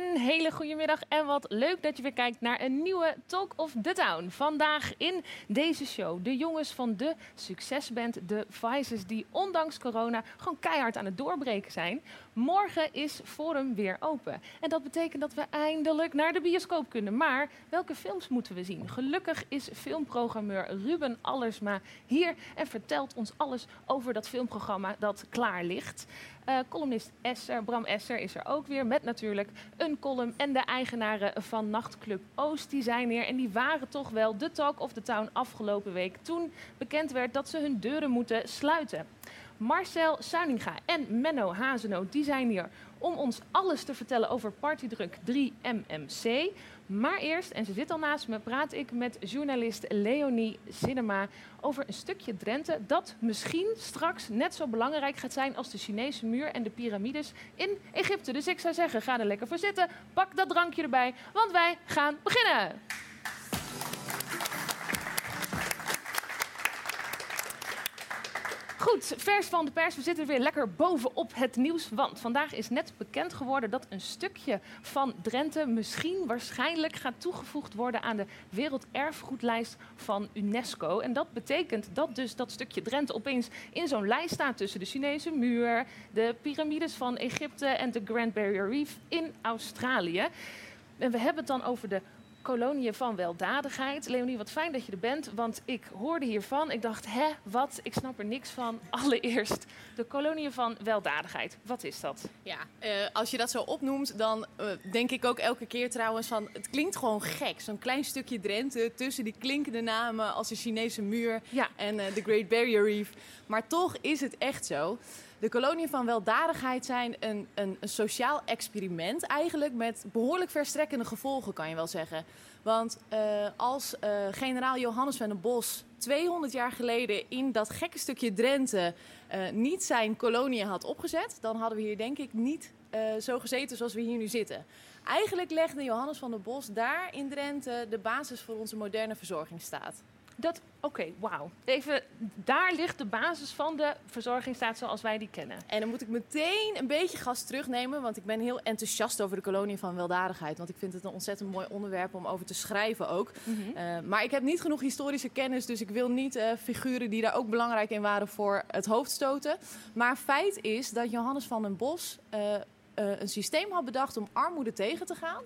Een hele goede middag en wat leuk dat je weer kijkt naar een nieuwe Talk of the Town. Vandaag in deze show de jongens van de succesband The Vices die ondanks corona gewoon keihard aan het doorbreken zijn. Morgen is Forum weer open en dat betekent dat we eindelijk naar de bioscoop kunnen. Maar welke films moeten we zien? Gelukkig is filmprogrammeur Ruben Allersma hier en vertelt ons alles over dat filmprogramma dat klaar ligt. Uh, columnist Esser, Bram Esser is er ook weer met natuurlijk een column. En de eigenaren van Nachtclub Oost die zijn hier. En die waren toch wel de talk of the town afgelopen week. Toen bekend werd dat ze hun deuren moeten sluiten. Marcel Suininga en Menno Hazeno die zijn hier om ons alles te vertellen over Partydruk 3 MMC. Maar eerst, en ze zit al naast me, praat ik met journalist Leonie Cinema over een stukje Drenthe dat misschien straks net zo belangrijk gaat zijn als de Chinese muur en de piramides in Egypte. Dus ik zou zeggen, ga er lekker voor zitten, pak dat drankje erbij, want wij gaan beginnen. Goed, vers van de pers. We zitten weer lekker bovenop het nieuws. Want vandaag is net bekend geworden dat een stukje van Drenthe misschien waarschijnlijk gaat toegevoegd worden aan de Werelderfgoedlijst van UNESCO. En dat betekent dat dus dat stukje Drenthe opeens in zo'n lijst staat tussen de Chinese muur, de piramides van Egypte en de Grand Barrier Reef in Australië. En we hebben het dan over de koloniën van weldadigheid. Leonie, wat fijn dat je er bent, want ik hoorde hiervan. Ik dacht, hè, wat? Ik snap er niks van. Allereerst, de koloniën van weldadigheid. Wat is dat? Ja, uh, als je dat zo opnoemt, dan uh, denk ik ook elke keer trouwens van... het klinkt gewoon gek, zo'n klein stukje Drenthe... tussen die klinkende namen als de Chinese muur ja. en uh, de Great Barrier Reef. Maar toch is het echt zo. De koloniën van weldadigheid zijn een, een, een, sociaal experiment eigenlijk met behoorlijk verstrekkende gevolgen, kan je wel zeggen. Want uh, als uh, generaal Johannes van den Bos 200 jaar geleden in dat gekke stukje Drenthe uh, niet zijn kolonie had opgezet, dan hadden we hier denk ik niet zo gezeten zoals we hier nu zitten. Eigenlijk legde Johannes van den Bos daar in Drenthe de basis voor onze moderne verzorgingsstaat. Dat, oké, okay, wauw. Even, daar ligt de basis van de verzorgingsstaat zoals wij die kennen. En dan moet ik meteen een beetje gas terugnemen, want ik ben heel enthousiast over de kolonie van weldadigheid. Want ik vind het een ontzettend mooi onderwerp om over te schrijven ook. Mm -hmm. uh, maar ik heb niet genoeg historische kennis, dus ik wil niet uh, figuren die daar ook belangrijk in waren voor het hoofd stoten. Maar feit is dat Johannes van den Bos uh, een systeem had bedacht om armoede tegen te gaan.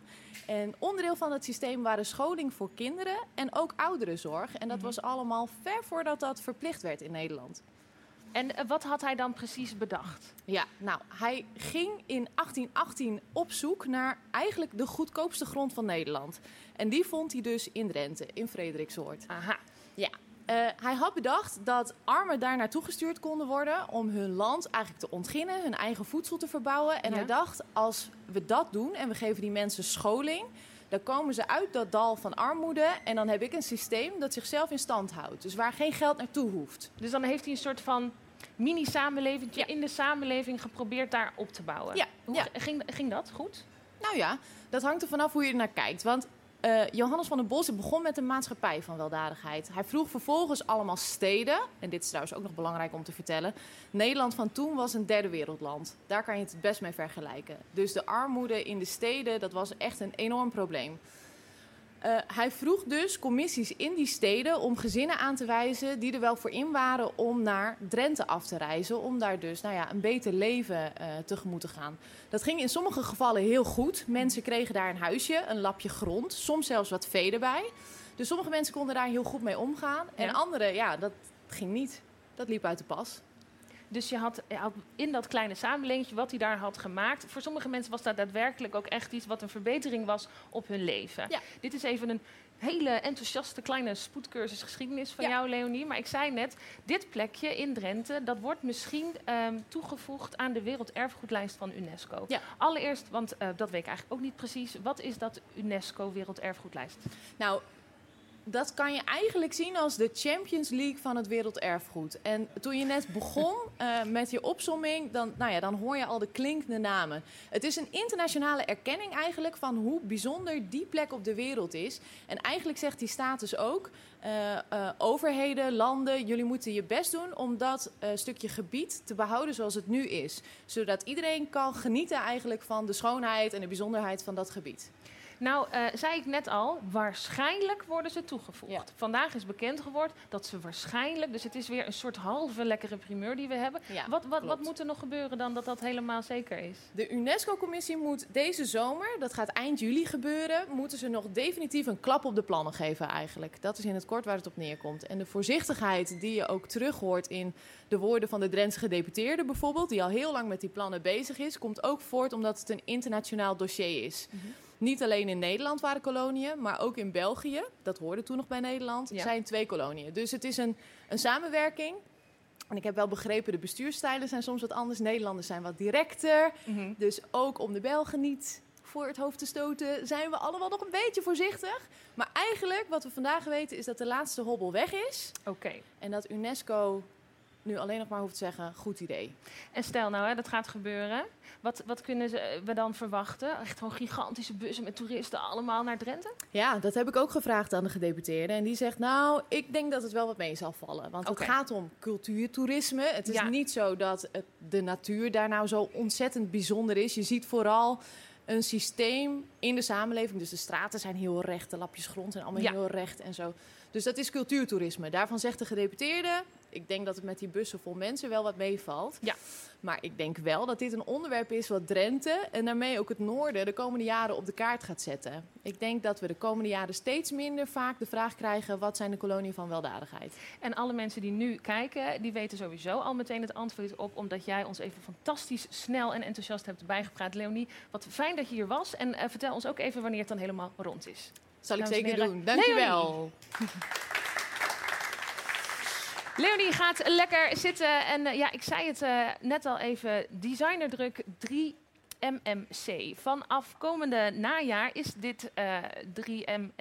En onderdeel van het systeem waren scholing voor kinderen en ook ouderenzorg. En dat was allemaal ver voordat dat verplicht werd in Nederland. En wat had hij dan precies bedacht? Ja, nou, hij ging in 1818 op zoek naar eigenlijk de goedkoopste grond van Nederland. En die vond hij dus in Drenthe, in Frederiksoord. Aha. Ja, uh, hij had bedacht dat armen daar naartoe gestuurd konden worden om hun land eigenlijk te ontginnen, hun eigen voedsel te verbouwen. En ja. hij dacht, als we dat doen en we geven die mensen scholing, dan komen ze uit dat dal van armoede en dan heb ik een systeem dat zichzelf in stand houdt. Dus waar geen geld naartoe hoeft. Dus dan heeft hij een soort van mini-samenleving ja. in de samenleving geprobeerd daar op te bouwen. Ja. Hoe ja. Ging, ging dat goed? Nou ja, dat hangt er vanaf hoe je er naar kijkt. Want uh, Johannes van den Bos begon met een maatschappij van weldadigheid. Hij vroeg vervolgens allemaal steden, en dit is trouwens ook nog belangrijk om te vertellen. Nederland van toen was een derde wereldland. Daar kan je het het best mee vergelijken. Dus de armoede in de steden, dat was echt een enorm probleem. Uh, hij vroeg dus commissies in die steden om gezinnen aan te wijzen die er wel voor in waren om naar Drenthe af te reizen. Om daar dus nou ja, een beter leven uh, tegemoet te gaan. Dat ging in sommige gevallen heel goed. Mensen kregen daar een huisje, een lapje grond, soms zelfs wat vee erbij. Dus sommige mensen konden daar heel goed mee omgaan. En anderen, ja, dat ging niet. Dat liep uit de pas. Dus je had, in dat kleine samenleving wat hij daar had gemaakt. Voor sommige mensen was dat daadwerkelijk ook echt iets wat een verbetering was op hun leven. Ja. Dit is even een hele enthousiaste kleine spoedcursus geschiedenis van jou, Leonie. Maar ik zei net, dit plekje in Drenthe, dat wordt misschien um, toegevoegd aan de werelderfgoedlijst van UNESCO. Ja. Allereerst, want uh, dat weet ik eigenlijk ook niet precies. Wat is dat UNESCO werelderfgoedlijst? Nou, dat kan je eigenlijk zien als de Champions League van het werelderfgoed. En toen je net begon uh, met je opsomming, dan, nou ja, dan hoor je al de klinkende namen. Het is een internationale erkenning eigenlijk van hoe bijzonder die plek op de wereld is. En eigenlijk zegt die status ook, uh, uh, overheden, landen, jullie moeten je best doen om dat stukje gebied te behouden zoals het nu is. Zodat iedereen kan genieten eigenlijk van de schoonheid en de bijzonderheid van dat gebied. Nou, uh, zei ik net al, waarschijnlijk worden ze toegevoegd. Vandaag is bekend geworden dat ze waarschijnlijk, dus het is weer een soort halve lekkere primeur die we hebben. Ja, wat, wat, wat moet er nog gebeuren dan dat dat helemaal zeker is? De UNESCO-commissie moet deze zomer, dat gaat eind juli gebeuren, moeten ze nog definitief een klap op de plannen geven eigenlijk. Dat is in het kort waar het op neerkomt. En de voorzichtigheid die je ook terug hoort in de woorden van de Drentse gedeputeerde bijvoorbeeld, die al heel lang met die plannen bezig is, komt ook voort omdat het een internationaal dossier is. Mhm. Niet alleen in Nederland waren koloniën, maar ook in België, dat hoorde toen nog bij Nederland, zijn twee koloniën. Dus het is een, een samenwerking. En ik heb wel begrepen, de bestuurstijlen zijn soms wat anders. Nederlanders zijn wat directer. Mhm. Dus ook om de Belgen niet voor het hoofd te stoten, zijn we allemaal nog een beetje voorzichtig. Maar eigenlijk, wat we vandaag weten, is dat de laatste hobbel weg is. Oké. En dat UNESCO nu alleen nog maar hoeft te zeggen, goed idee. En stel nou, hè, dat gaat gebeuren. Wat, wat kunnen ze, we dan verwachten? Echt gewoon gigantische bussen met toeristen allemaal naar Drenthe? Ja, dat heb ik ook gevraagd aan de gedeputeerde. En die zegt, nou, ik denk dat het wel wat mee zal vallen. Want het gaat om cultuurtoerisme. Het is niet zo dat de natuur daar nou zo ontzettend bijzonder is. Je ziet vooral een systeem in de samenleving. Dus de straten zijn heel recht, de lapjes grond zijn allemaal heel recht en zo. Dus dat is cultuurtoerisme. Daarvan zegt de gedeputeerde, ik denk dat het met die bussen vol mensen wel wat meevalt. Ja. Maar ik denk wel dat dit een onderwerp is wat Drenthe en daarmee ook het noorden de komende jaren op de kaart gaat zetten. Ik denk dat we de komende jaren steeds minder vaak de vraag krijgen: wat zijn de koloniën van weldadigheid? En alle mensen die nu kijken, die weten sowieso al meteen het antwoord op, omdat jij ons even fantastisch snel en enthousiast hebt bijgepraat. Leonie, wat fijn dat je hier was. En uh, vertel ons ook even wanneer het dan helemaal rond is. Zal ik zeker doen. Dankjewel. Leonie gaat lekker zitten. En uh, ja, ik zei het uh, net al even. Designerdruk 3 MMC. Vanaf komende najaar is dit uh, 3MC,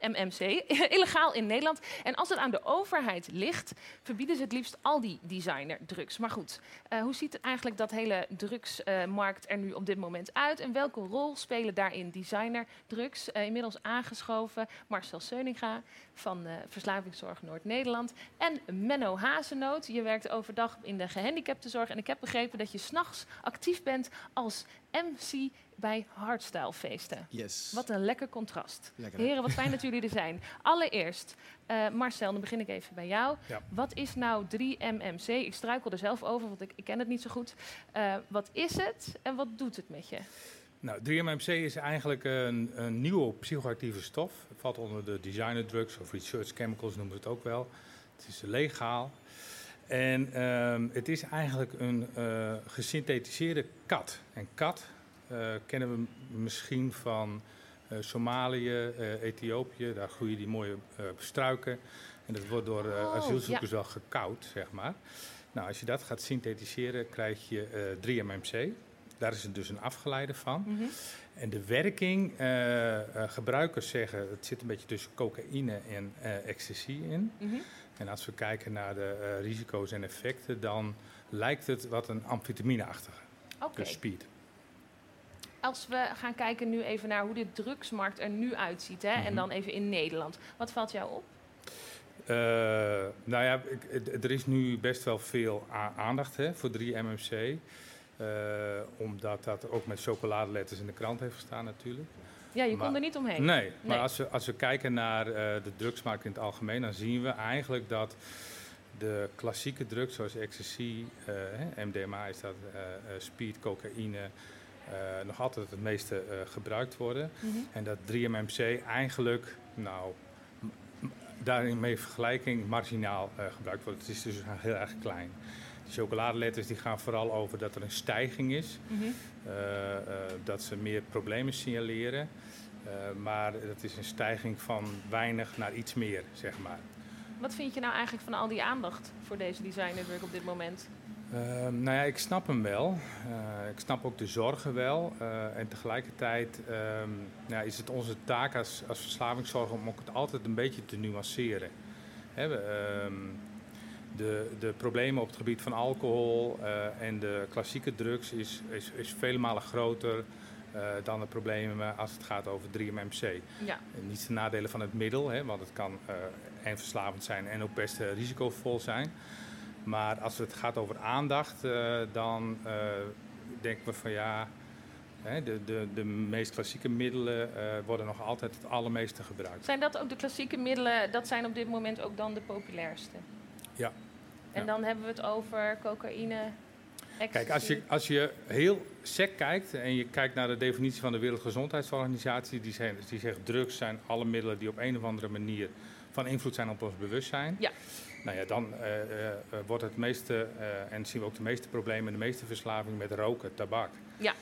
MMC illegaal in Nederland. En als het aan de overheid ligt, verbieden ze het liefst al die designerdrugs. Maar goed, hoe ziet eigenlijk dat hele drugsmarkt er nu op dit moment uit? En welke rol spelen daarin designerdrugs? Inmiddels aangeschoven Marcel Seuninga van Verslavingszorg Noord-Nederland. En Menno Hazenoot. Je werkt overdag in de gehandicaptenzorg. En ik heb begrepen dat je s'nachts actief bent als MC bij hardstylefeesten. Yes. Wat een lekker contrast. Lekker, Heren, wat fijn dat jullie er zijn. Allereerst, uh, Marcel, dan begin ik even bij jou. Ja. Wat is nou 3MMC? Ik struikel er zelf over, want ik, ik ken het niet zo goed. Uh, wat is het en wat doet het met je? Nou, 3MMC is eigenlijk een, een nieuwe psychoactieve stof. Het valt onder de designer drugs of research chemicals noemen we het ook wel. Het is legaal. En um, het is eigenlijk een uh, gesynthetiseerde kat. En kat uh, kennen we misschien van uh, Somalië, Ethiopië. Daar groeien die mooie struiken. En dat wordt door oh, asielzoekers ja. wel gekoud, zeg maar. Nou, als je dat gaat synthetiseren, krijg je 3-MMC. Daar is het dus een afgeleide van. Mm -hmm. En de werking, gebruikers zeggen, het zit een beetje tussen cocaïne en ecstasy in. Mm -hmm. En als we kijken naar de risico's en effecten, dan lijkt het wat een amfetamineachtige okay. speed. Als we gaan kijken nu even naar hoe de drugsmarkt er nu uitziet, hè, mm -hmm. en dan even in Nederland. Wat valt jou op? Uh, nou ja, er is nu best wel veel aandacht hè, voor 3-MMC. Uh, omdat dat ook met chocoladeletters in de krant heeft gestaan natuurlijk. Ja, je kon er niet omheen. Nee, maar Als, we, als we kijken naar de drugsmarkt in het algemeen, dan zien we eigenlijk dat de klassieke drugs zoals ecstasy, MDMA is dat, speed, cocaïne, nog altijd het meeste gebruikt worden. Mhm. En dat 3-MMC eigenlijk, nou, daarin mee vergelijking marginaal uh, gebruikt wordt. Het is dus heel erg klein. De chocoladeletters die gaan vooral over dat er een stijging is, mhm. eh, eh, dat ze meer problemen signaleren. maar dat is een stijging van weinig naar iets meer, zeg maar. Wat vind je nou eigenlijk van al die aandacht voor deze designerdruk op dit moment? Ehm, nou ja, ik snap hem wel. Ik snap ook de zorgen wel. En tegelijkertijd um, ja, is het onze taak als, als verslavingszorger om ook het altijd een beetje te nuanceren. Hè, um, de, de problemen op het gebied van alcohol uh, en de klassieke drugs is, is, is vele malen groter dan de problemen als het gaat over 3-MMC. Ja. Niet de nadelen van het middel, hè, want het kan en verslavend zijn en ook best risicovol zijn. Maar als het gaat over aandacht, dan denken we van ja, de, de, de meest klassieke middelen worden nog altijd het allermeeste gebruikt. Zijn dat ook de klassieke middelen, dat zijn op dit moment ook dan de populairste? Ja. En dan hebben we het over cocaïne, ecstasy. Kijk, als je, als je heel sec kijkt en je kijkt naar de definitie van de Wereldgezondheidsorganisatie, die, zijn, die zegt drugs zijn alle middelen die op een of andere manier van invloed zijn op ons bewustzijn. Ja. Nou ja, dan uh, uh, wordt het meeste, en zien we ook de meeste problemen, de meeste verslaving met roken, tabak. Ja.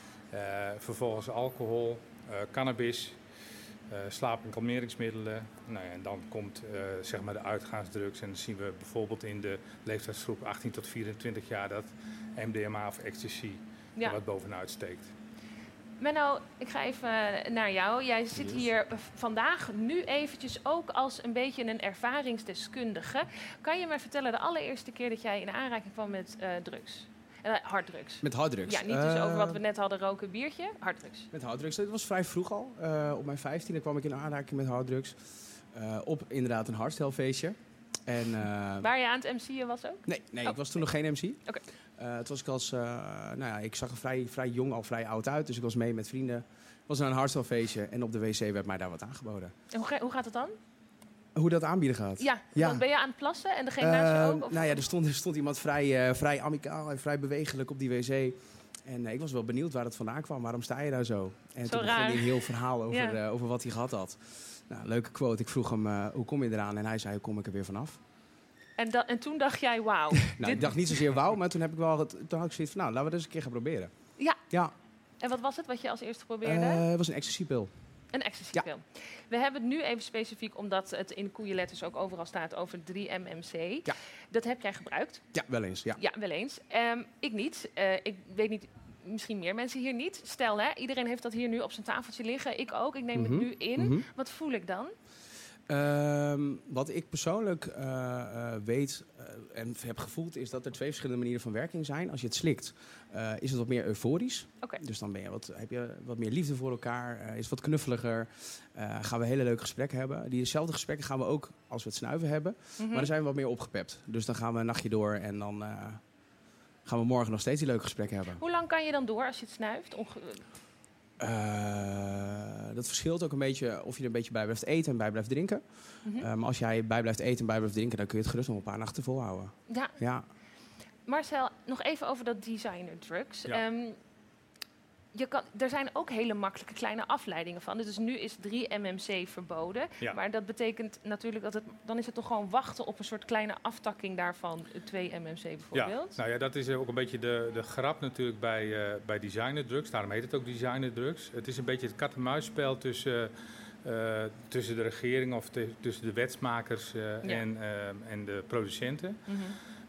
vervolgens alcohol, cannabis, slaap- en kalmeringsmiddelen. Nou ja, en dan komt zeg maar de uitgaansdrugs. En dan zien we bijvoorbeeld in de leeftijdsgroep 18 tot 24 jaar dat MDMA of ecstasy ja. wat bovenuit steekt. Menno, ik ga even naar jou. Jij zit hier vandaag nu eventjes ook als een beetje een ervaringsdeskundige. Kan je mij vertellen de allereerste keer dat jij in aanraking kwam met uh, drugs? Uh, harddrugs. Met harddrugs? Ja, niet dus over wat we net hadden, roken, biertje, harddrugs. Met harddrugs. Dat was vrij vroeg al. Uh, op mijn vijftiende kwam ik in aanraking met harddrugs. op inderdaad een hardstelfeestje. En, Waar je aan het MC'en was ook? Nee, nee ik oh. was toen nog geen MC. Oké. Uh, toen was ik als, uh, nou ja, ik zag er vrij, vrij jong, al vrij oud uit. Dus ik was mee met vrienden. was naar een hardstyle en op de wc werd mij daar wat aangeboden. En hoe, hoe gaat het dan? Hoe dat aanbieden gaat? Ja, ja. ben je aan het plassen en degene naast je ook? Of? Nou ja, er stond, er stond iemand vrij, uh, vrij amicaal en vrij bewegelijk op die wc. En ik was wel benieuwd waar het vandaan kwam. Waarom sta je daar zo? En zo toen begon hij een heel verhaal over, over wat hij gehad had. Nou, leuke quote. Ik vroeg hem, hoe kom je eraan? En hij zei, hoe kom ik er weer vanaf? En, en toen dacht jij, wauw. nou, ik dacht niet zozeer wauw, maar toen heb ik wel het, toen had ik zoiets van, nou, laten we dat eens een keer gaan proberen. Ja. ja. En wat was het wat je als eerste probeerde? Uh, het was een ecstasy-pil. Een ecstasy-pil. Ja. We hebben het nu even specifiek, omdat het in koeienletters ook overal staat over 3-MMC. Ja. Dat heb jij gebruikt? Ja, wel eens. Ja, ja wel eens. Um, ik niet. Uh, ik weet niet, misschien meer mensen hier niet. Stel, hè, iedereen heeft dat hier nu op zijn tafeltje liggen. Ik ook. Ik neem het mhm. nu in. Mm -hmm. Wat voel ik dan? Um, wat ik persoonlijk uh, uh, weet uh, en heb gevoeld, is dat er twee verschillende manieren van werking zijn. Als je het slikt, is het wat meer euforisch. Okay. Dus dan ben je wat, heb je wat meer liefde voor elkaar, is wat knuffeliger. gaan we hele leuke gesprekken hebben. Diezelfde gesprekken gaan we ook als we het snuiven hebben. Mm -hmm. Maar dan zijn we wat meer opgepept. Dus dan gaan we een nachtje door en dan gaan we morgen nog steeds die leuke gesprekken hebben. Hoe lang kan je dan door als je het snuift? Uh, dat verschilt ook een beetje of je er een beetje bij blijft eten en bij blijft drinken. Mm -hmm. uh, maar als jij bij blijft eten en bij blijft drinken, dan kun je het gerust nog een paar nachten volhouden. Ja. ja. Marcel, nog even over dat designer drugs. Ja. Um, je kan, er zijn ook hele makkelijke kleine afleidingen van. Dus nu is 3-MMC verboden. Ja. Maar dat betekent natuurlijk dat het... dan is het toch gewoon wachten op een soort kleine aftakking daarvan. 2-MMC bijvoorbeeld. Ja, nou ja, dat is ook een beetje de, de grap natuurlijk bij, uh, bij designer drugs. Daarom heet het ook designer drugs. Het is een beetje het kat-en-muisspel tussen... Uh, tussen de regering of tussen de wetsmakers uh, ja. en, en de producenten. Mm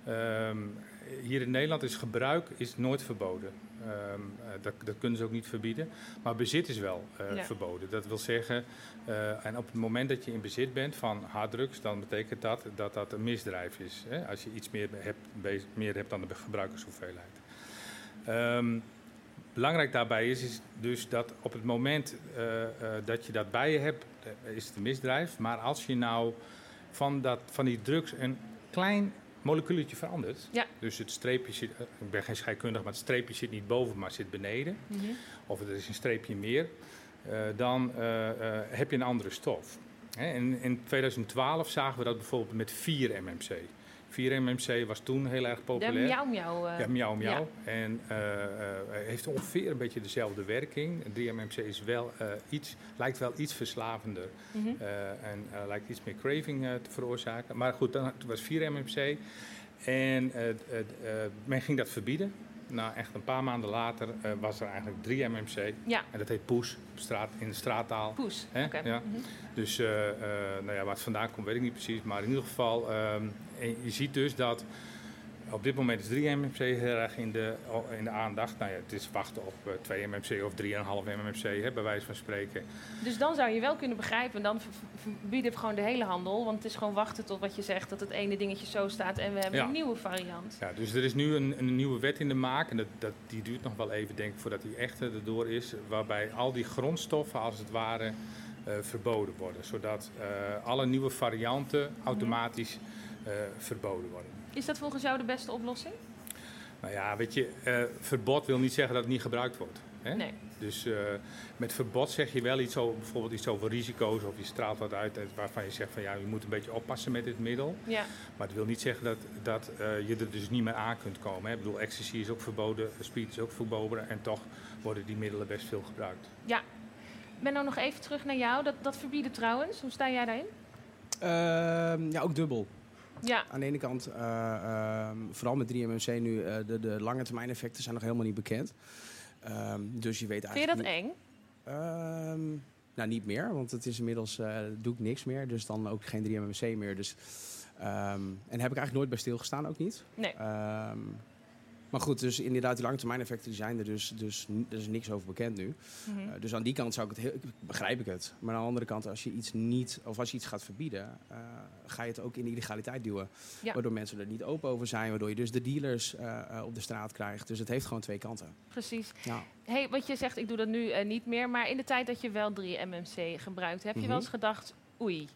-hmm. um, hier in Nederland is gebruik is nooit verboden. Um, dat, dat, kunnen ze ook niet verbieden. Maar bezit is wel uh, verboden. Dat wil zeggen, uh, en op het moment dat je in bezit bent van harddrugs, dan betekent dat dat dat een misdrijf is. Hè? Als je iets meer hebt, meer hebt dan de gebruikershoeveelheid. Um, belangrijk daarbij is, is dus dat op het moment uh, dat je dat bij je hebt, is het een misdrijf. Maar als je nou van, dat, van die drugs een klein moleculetje verandert. Dus het streepje zit, eh, ik ben geen scheikundige, maar het streepje zit niet boven, maar zit beneden. Mhm. Of er is een streepje meer. Eh, dan eh, heb je een andere stof. Hè? En in 2012 zagen we dat bijvoorbeeld met 4-MMC. 4MMC was toen heel erg populair. De miauw miauw. Eh, ja, miauw miauw. Ja. En uh, heeft ongeveer een beetje dezelfde werking. 3MMC is wel, iets, lijkt wel iets verslavender. Mhm. En lijkt iets meer craving te veroorzaken. Maar goed, dan was 4MMC. En men ging dat verbieden nou, echt een paar maanden later was er eigenlijk 3 MMC. Ja. En dat heet poes straat, in de straattaal. Poes, oké. Ja. Mhm. Dus uh, nou ja, waar het vandaan komt weet ik niet precies. Maar in ieder geval, ehm, je ziet dus dat op dit moment is 3 MMC heel erg in de, in de aandacht. Nou ja, het is wachten op 2 MMC of 3,5 MMC, hè, bij wijze van spreken. Dus dan zou je wel kunnen begrijpen, dan verbieden we gewoon de hele handel. Want het is gewoon wachten tot wat je zegt, dat het ene dingetje zo staat en we hebben een nieuwe variant. Ja, dus er is nu een, een nieuwe wet in de maak. En dat, dat, die duurt nog wel even, denk ik, voordat die echt erdoor is. Waarbij al die grondstoffen, als het ware, uh, verboden worden. Zodat uh, alle nieuwe varianten automatisch uh, verboden worden. Is dat volgens jou de beste oplossing? Nou ja, weet je, uh, verbod wil niet zeggen dat het niet gebruikt wordt. Hè? Nee. Dus uh, met verbod zeg je wel iets over, bijvoorbeeld iets over risico's of je straalt wat uit waarvan je zegt van ja, je moet een beetje oppassen met dit middel. Ja. Maar het wil niet zeggen dat, dat uh, je er dus niet meer aan kunt komen. Hè? Ik bedoel, ecstasy is ook verboden, speed is ook verboden en toch worden die middelen best veel gebruikt. Ja. Ik ben nou nog even terug naar jou. Dat, dat verbieden trouwens, hoe sta jij daarin? Uh, ja, ook dubbel. Ja. Aan de ene kant, uh, uh, vooral met 3MMC nu, uh, de, de lange termijn effecten zijn nog helemaal niet bekend. Ehm, dus je weet eigenlijk. Vind je dat eng? Ehm, nou, niet meer, want het is inmiddels uh, doe ik niks meer. Dus dan ook geen 3MMC meer. Dus, en heb ik eigenlijk nooit bij stilgestaan, ook niet. Nee. Maar goed, dus inderdaad, die langetermijneffecten die zijn er dus, dus er is niks over bekend nu. Mm -hmm. uh, dus aan die kant zou ik het heel, begrijp ik het. Maar aan de andere kant, als je iets niet, of als je iets gaat verbieden, uh, ga je het ook in de illegaliteit duwen. Ja. Waardoor mensen er niet open over zijn, waardoor je dus de dealers uh, op de straat krijgt. Dus het heeft gewoon twee kanten. Precies. Ja. Hey, wat je zegt, ik doe dat nu niet meer, maar in de tijd dat je wel 3 MMC gebruikt, heb je mm -hmm. wel eens gedacht, oei,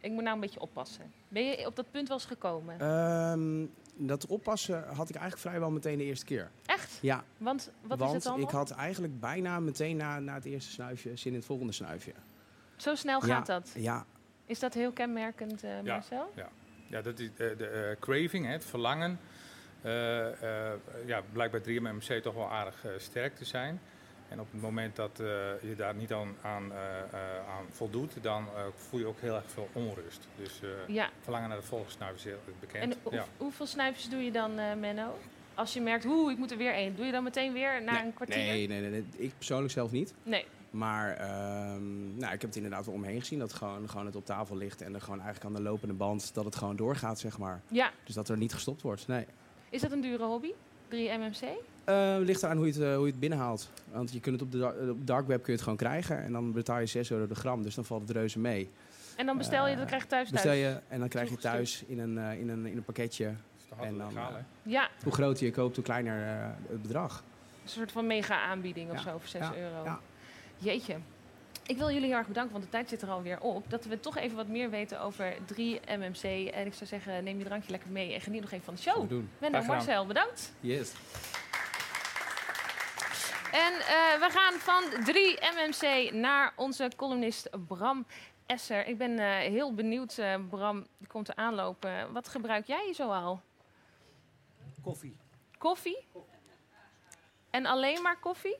ik moet nou een beetje oppassen. Ben je op dat punt wel eens gekomen? Um, dat oppassen had ik eigenlijk vrijwel meteen de eerste keer. Echt? Ja. Want wat Want is het dan? ik had eigenlijk bijna meteen na, na het eerste snuifje zin in het volgende snuifje. Zo snel gaat ja, dat? Ja. Is dat heel kenmerkend, uh, Marcel? Ja. ja, dat is uh, de uh, craving, het verlangen. ja, blijkt bij 3MMC toch wel aardig sterk te zijn. En op het moment dat uh, je daar niet aan, aan, uh, uh, aan voldoet, dan voel je ook heel erg veel onrust. Dus ja. verlangen naar de volgende snuif is heel bekend. En ja. hoeveel snuifjes doe je dan, Menno? Als je merkt, hoe ik moet er weer één. Doe je dan meteen weer na nee, een kwartier? Nee, nee, nee, nee, ik persoonlijk zelf niet. Nee. Maar um, nou, ik heb het inderdaad wel omheen gezien dat gewoon, gewoon het op tafel ligt en er gewoon eigenlijk aan de lopende band dat het gewoon doorgaat, zeg maar. Ja. Dus dat er niet gestopt wordt. Nee. Is dat een dure hobby? 3 MMC? Uh, ligt eraan hoe je, het, uh, hoe je het binnenhaalt. Want je kunt het op de op dark web kun je het gewoon krijgen. En dan betaal je 6 euro de gram. Dus dan valt het reuze mee. En dan bestel je, uh, dan krijg je thuis Bestel je en dan krijg je thuis in een, in een, in een pakketje. En dan, legaal, ja. Hoe groter je koopt, hoe kleiner het bedrag. Een soort van mega aanbieding of ja. zo voor 6 ja. euro. Ja. Jeetje. Ik wil jullie heel erg bedanken, want de tijd zit er alweer op. Dat we toch even wat meer weten over 3 MMC. En ik zou zeggen, neem je drankje lekker mee en geniet nog even van de show. Menno, Marcel, bedankt. Yes. En uh, we gaan van 3 MMC naar onze columnist Bram Esser. Ik ben uh, heel benieuwd, uh, Bram, die komt er aanlopen. Wat gebruik jij zoal? Koffie. Koffie? En alleen maar koffie?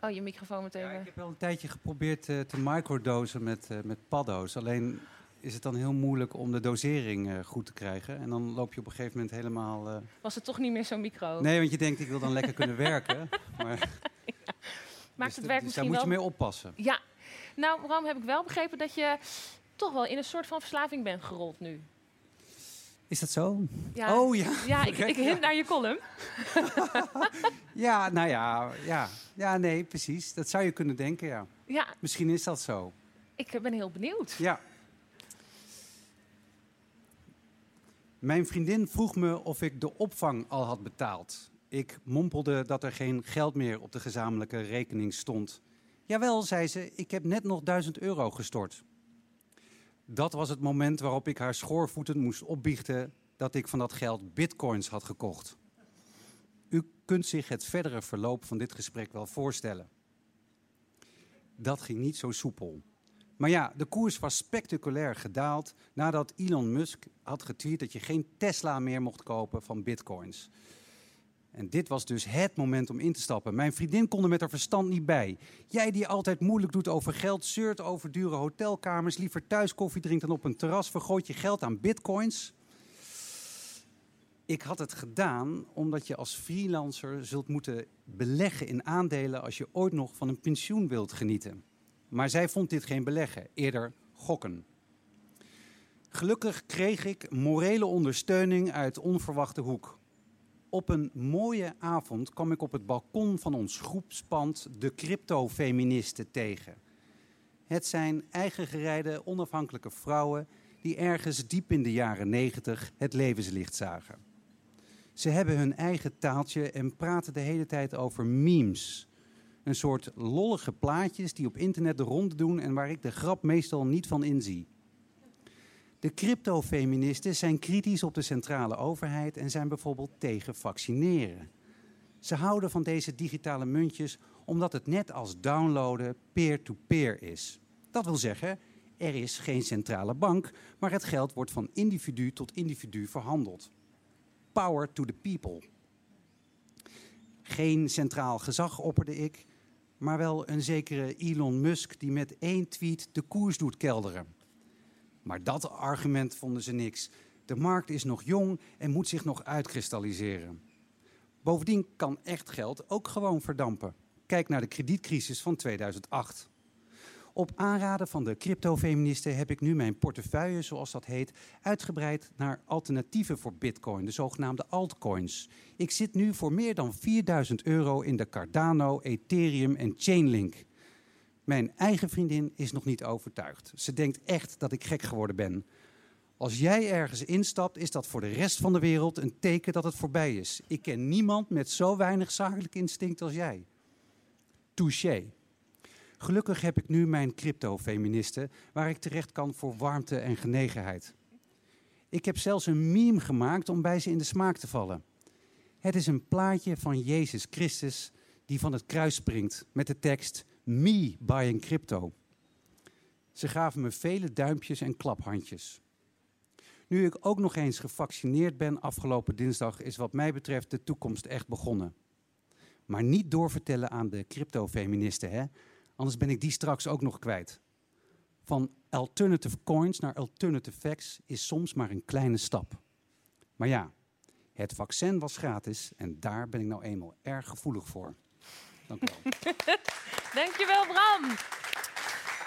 Oh, je microfoon meteen. Ja, ik heb wel een tijdje geprobeerd te microdosen met, met paddo's. Alleen is het dan heel moeilijk om de dosering uh, goed te krijgen. En dan loop je op een gegeven moment helemaal... Was het toch niet meer zo'n micro? Nee, want je denkt, ik wil dan lekker kunnen werken. Maar... ja. Maakt dus het werk dus misschien daar moet wel... je mee oppassen. Ja. Nou, waarom heb ik wel begrepen dat je toch wel in een soort van verslaving bent gerold nu? Is dat zo? Ja. Oh ja. Ja, ik, ik hint naar je column. ja, nou ja, ja. Ja, nee, precies. Dat zou je kunnen denken, ja. Ja. Misschien is dat zo. Ik ben heel benieuwd. Ja. Mijn vriendin vroeg me of ik de opvang al had betaald. Ik mompelde dat er geen geld meer op de gezamenlijke rekening stond. Jawel, zei ze, ik heb net nog duizend euro gestort. Dat was het moment waarop ik haar schoorvoetend moest opbiechten dat ik van dat geld bitcoins had gekocht. U kunt zich het verdere verloop van dit gesprek wel voorstellen. Dat ging niet zo soepel. Maar ja, de koers was spectaculair gedaald nadat Elon Musk had getweet dat je geen Tesla meer mocht kopen van bitcoins. En dit was dus het moment om in te stappen. Mijn vriendin kon er met haar verstand niet bij. Jij die altijd moeilijk doet over geld, zeurt over dure hotelkamers, liever thuis koffie drinkt dan op een terras, vergooit je geld aan bitcoins. Ik had het gedaan omdat je als freelancer zult moeten beleggen in aandelen als je ooit nog van een pensioen wilt genieten. Maar zij vond dit geen beleggen, eerder gokken. Gelukkig kreeg ik morele ondersteuning uit onverwachte hoek. Op een mooie avond kwam ik op het balkon van ons groepspand de crypto-feministen tegen. Het zijn eigengereide, onafhankelijke vrouwen die ergens diep in de jaren negentig het levenslicht zagen. Ze hebben hun eigen taaltje en praten de hele tijd over memes. Een soort lollige plaatjes die op internet de ronde doen en waar ik de grap meestal niet van inzie. De crypto-feministen zijn kritisch op de centrale overheid en zijn bijvoorbeeld tegen vaccineren. Ze houden van deze digitale muntjes omdat het net als downloaden peer-to-peer is. Dat wil zeggen, er is geen centrale bank, maar het geld wordt van individu tot individu verhandeld. Power to the people. Geen centraal gezag opperde ik, maar wel een zekere Elon Musk die met één tweet de koers doet kelderen. Maar dat argument vonden ze niks. De markt is nog jong en moet zich nog uitkristalliseren. Bovendien kan echt geld ook gewoon verdampen. Kijk naar de kredietcrisis van 2008. Op aanraden van de crypto-feministen heb ik nu mijn portefeuille, zoals dat heet, uitgebreid naar alternatieven voor Bitcoin, de zogenaamde altcoins. Ik zit nu voor meer dan 4000 euro in de Cardano, Ethereum en Chainlink. Mijn eigen vriendin is nog niet overtuigd. Ze denkt echt dat ik gek geworden ben. Als jij ergens instapt, is dat voor de rest van de wereld een teken dat het voorbij is. Ik ken niemand met zo weinig zakelijk instinct als jij. Touché. Gelukkig heb ik nu mijn crypto-feministen, waar ik terecht kan voor warmte en genegenheid. Ik heb zelfs een meme gemaakt om bij ze in de smaak te vallen. Het is een plaatje van Jezus Christus die van het kruis springt met de tekst Me buying crypto. Ze gaven me vele duimpjes en klaphandjes. Nu ik ook nog eens gevaccineerd ben afgelopen dinsdag, is wat mij betreft de toekomst echt begonnen. Maar niet doorvertellen aan de crypto-feministen, hè? Anders ben ik die straks ook nog kwijt. Van alternative coins naar alternative facts is soms maar een kleine stap. Maar ja, het vaccin was gratis en daar ben ik nou eenmaal erg gevoelig voor. Dank u wel. Dankjewel, Bram.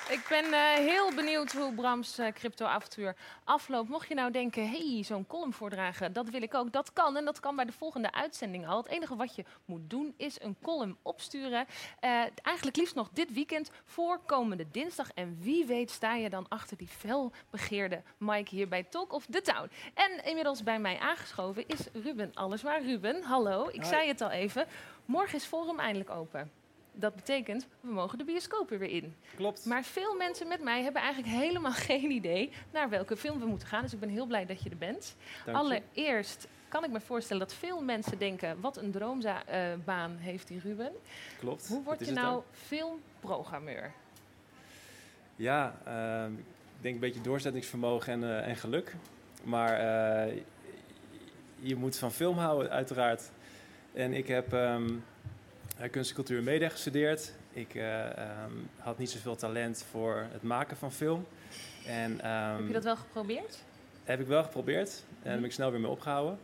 Ik ben uh, heel benieuwd hoe Brams uh, crypto-avontuur afloopt. Mocht je nou denken, hey, zo'n column voordragen, dat wil ik ook. Dat kan en dat kan bij de volgende uitzending al. Het enige wat je moet doen is een column opsturen. Uh, eigenlijk liefst nog dit weekend voor komende dinsdag. En wie weet sta je dan achter die felbegeerde Mike hier bij Talk of the Town. En inmiddels bij mij aangeschoven is Ruben Alleswaar. Ruben, hallo. Ik zei het al even. Morgen is Forum eindelijk open dat betekent, we mogen de bioscoop weer in. Klopt. Maar veel mensen met mij hebben eigenlijk helemaal geen idee naar welke film we moeten gaan. Dus ik ben heel blij dat je er bent. Allereerst kan ik me voorstellen dat veel mensen denken, wat een droombaan uh, heeft die Ruben. Klopt. Hoe word je nou filmprogrammeur? Ja, uh, ik denk een beetje doorzettingsvermogen en, uh, en geluk. Maar eh, je moet van film houden, uiteraard. En ik heb um, kunst en cultuur media gestudeerd. Ik uh, um, had niet zoveel talent voor het maken van film. En, um, heb je dat wel geprobeerd? Heb ik wel geprobeerd. En daar ben ik snel weer mee opgehouden.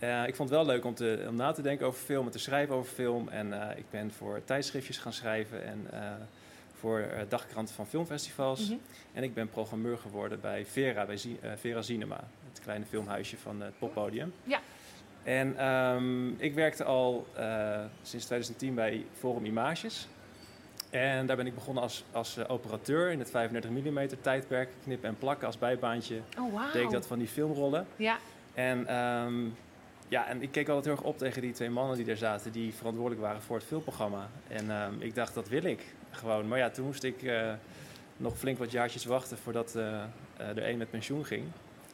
Uh, ik vond het wel leuk om, te, om na te denken over film en te schrijven over film. En uh, ik ben voor tijdschriftjes gaan schrijven en voor dagkranten van filmfestivals. Mm -hmm. En ik ben programmeur geworden bij Vera, bij Vera Cinema. Het kleine filmhuisje van het poppodium. Ja. En um, ik werkte al uh, sinds 2010 bij Forum Images. En daar ben ik begonnen als, als uh, operateur in het 35 mm tijdperk, knippen en plakken als bijbaantje. Oh, wow. Deed ik dat van die filmrollen. Ja. En, um, ja, en ik keek altijd heel erg op tegen die twee mannen die daar zaten, die verantwoordelijk waren voor het filmprogramma. En um, ik dacht, dat wil ik gewoon. Maar ja, toen moest ik uh, nog flink wat jaartjes wachten voordat er één met pensioen ging.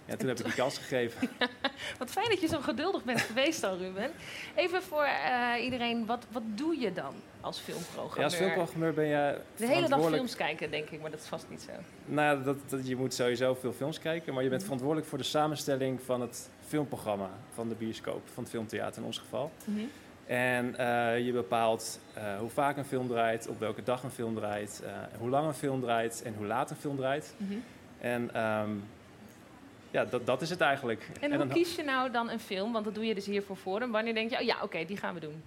Ja, toen heb ik die kans gegeven. wat fijn dat je zo geduldig bent geweest al, Ruben. Even voor uh, iedereen, wat, wat doe je dan als filmprogrammeur? Ja, als filmprogrammeur ben je De hele dag films kijken, denk ik, maar dat is vast niet zo. Nou ja, dat, dat, je moet sowieso veel films kijken, maar je bent mhm. verantwoordelijk voor de samenstelling van het filmprogramma, van de bioscoop, van het filmtheater in ons geval. Mm En uh, je bepaalt uh, hoe vaak een film draait, op welke dag een film draait, hoe lang een film draait en hoe laat een film draait. Mm -hmm. En um, ja, dat, dat is het eigenlijk. En, hoe kies je nou dan een film? Want dat doe je dus hier voor Forum. Wanneer denk je, oh ja, oké, die gaan we doen?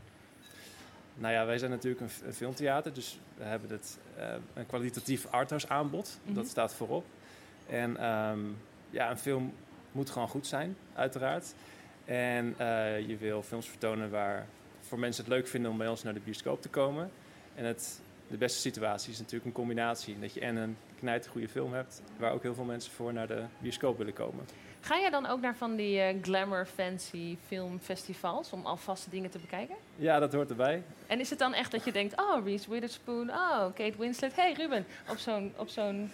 Nou ja, wij zijn natuurlijk een, filmtheater, dus we hebben het, uh, een kwalitatief arthouse aanbod. Mm -hmm. Dat staat voorop. En um, ja, een film moet gewoon goed zijn, uiteraard. En uh, je wil films vertonen waar voor mensen het leuk vinden om bij ons naar de bioscoop te komen. En het, de beste situatie is natuurlijk een combinatie. Dat je en een goede film hebt, waar ook heel veel mensen voor naar de bioscoop willen komen. Ga je dan ook naar van die uh, glamour fancy filmfestivals om alvast dingen te bekijken? Ja, dat hoort erbij. En is het dan echt dat je denkt, oh, Reese Witherspoon, oh, Kate Winslet, hey Ruben, op zo'n op zo'n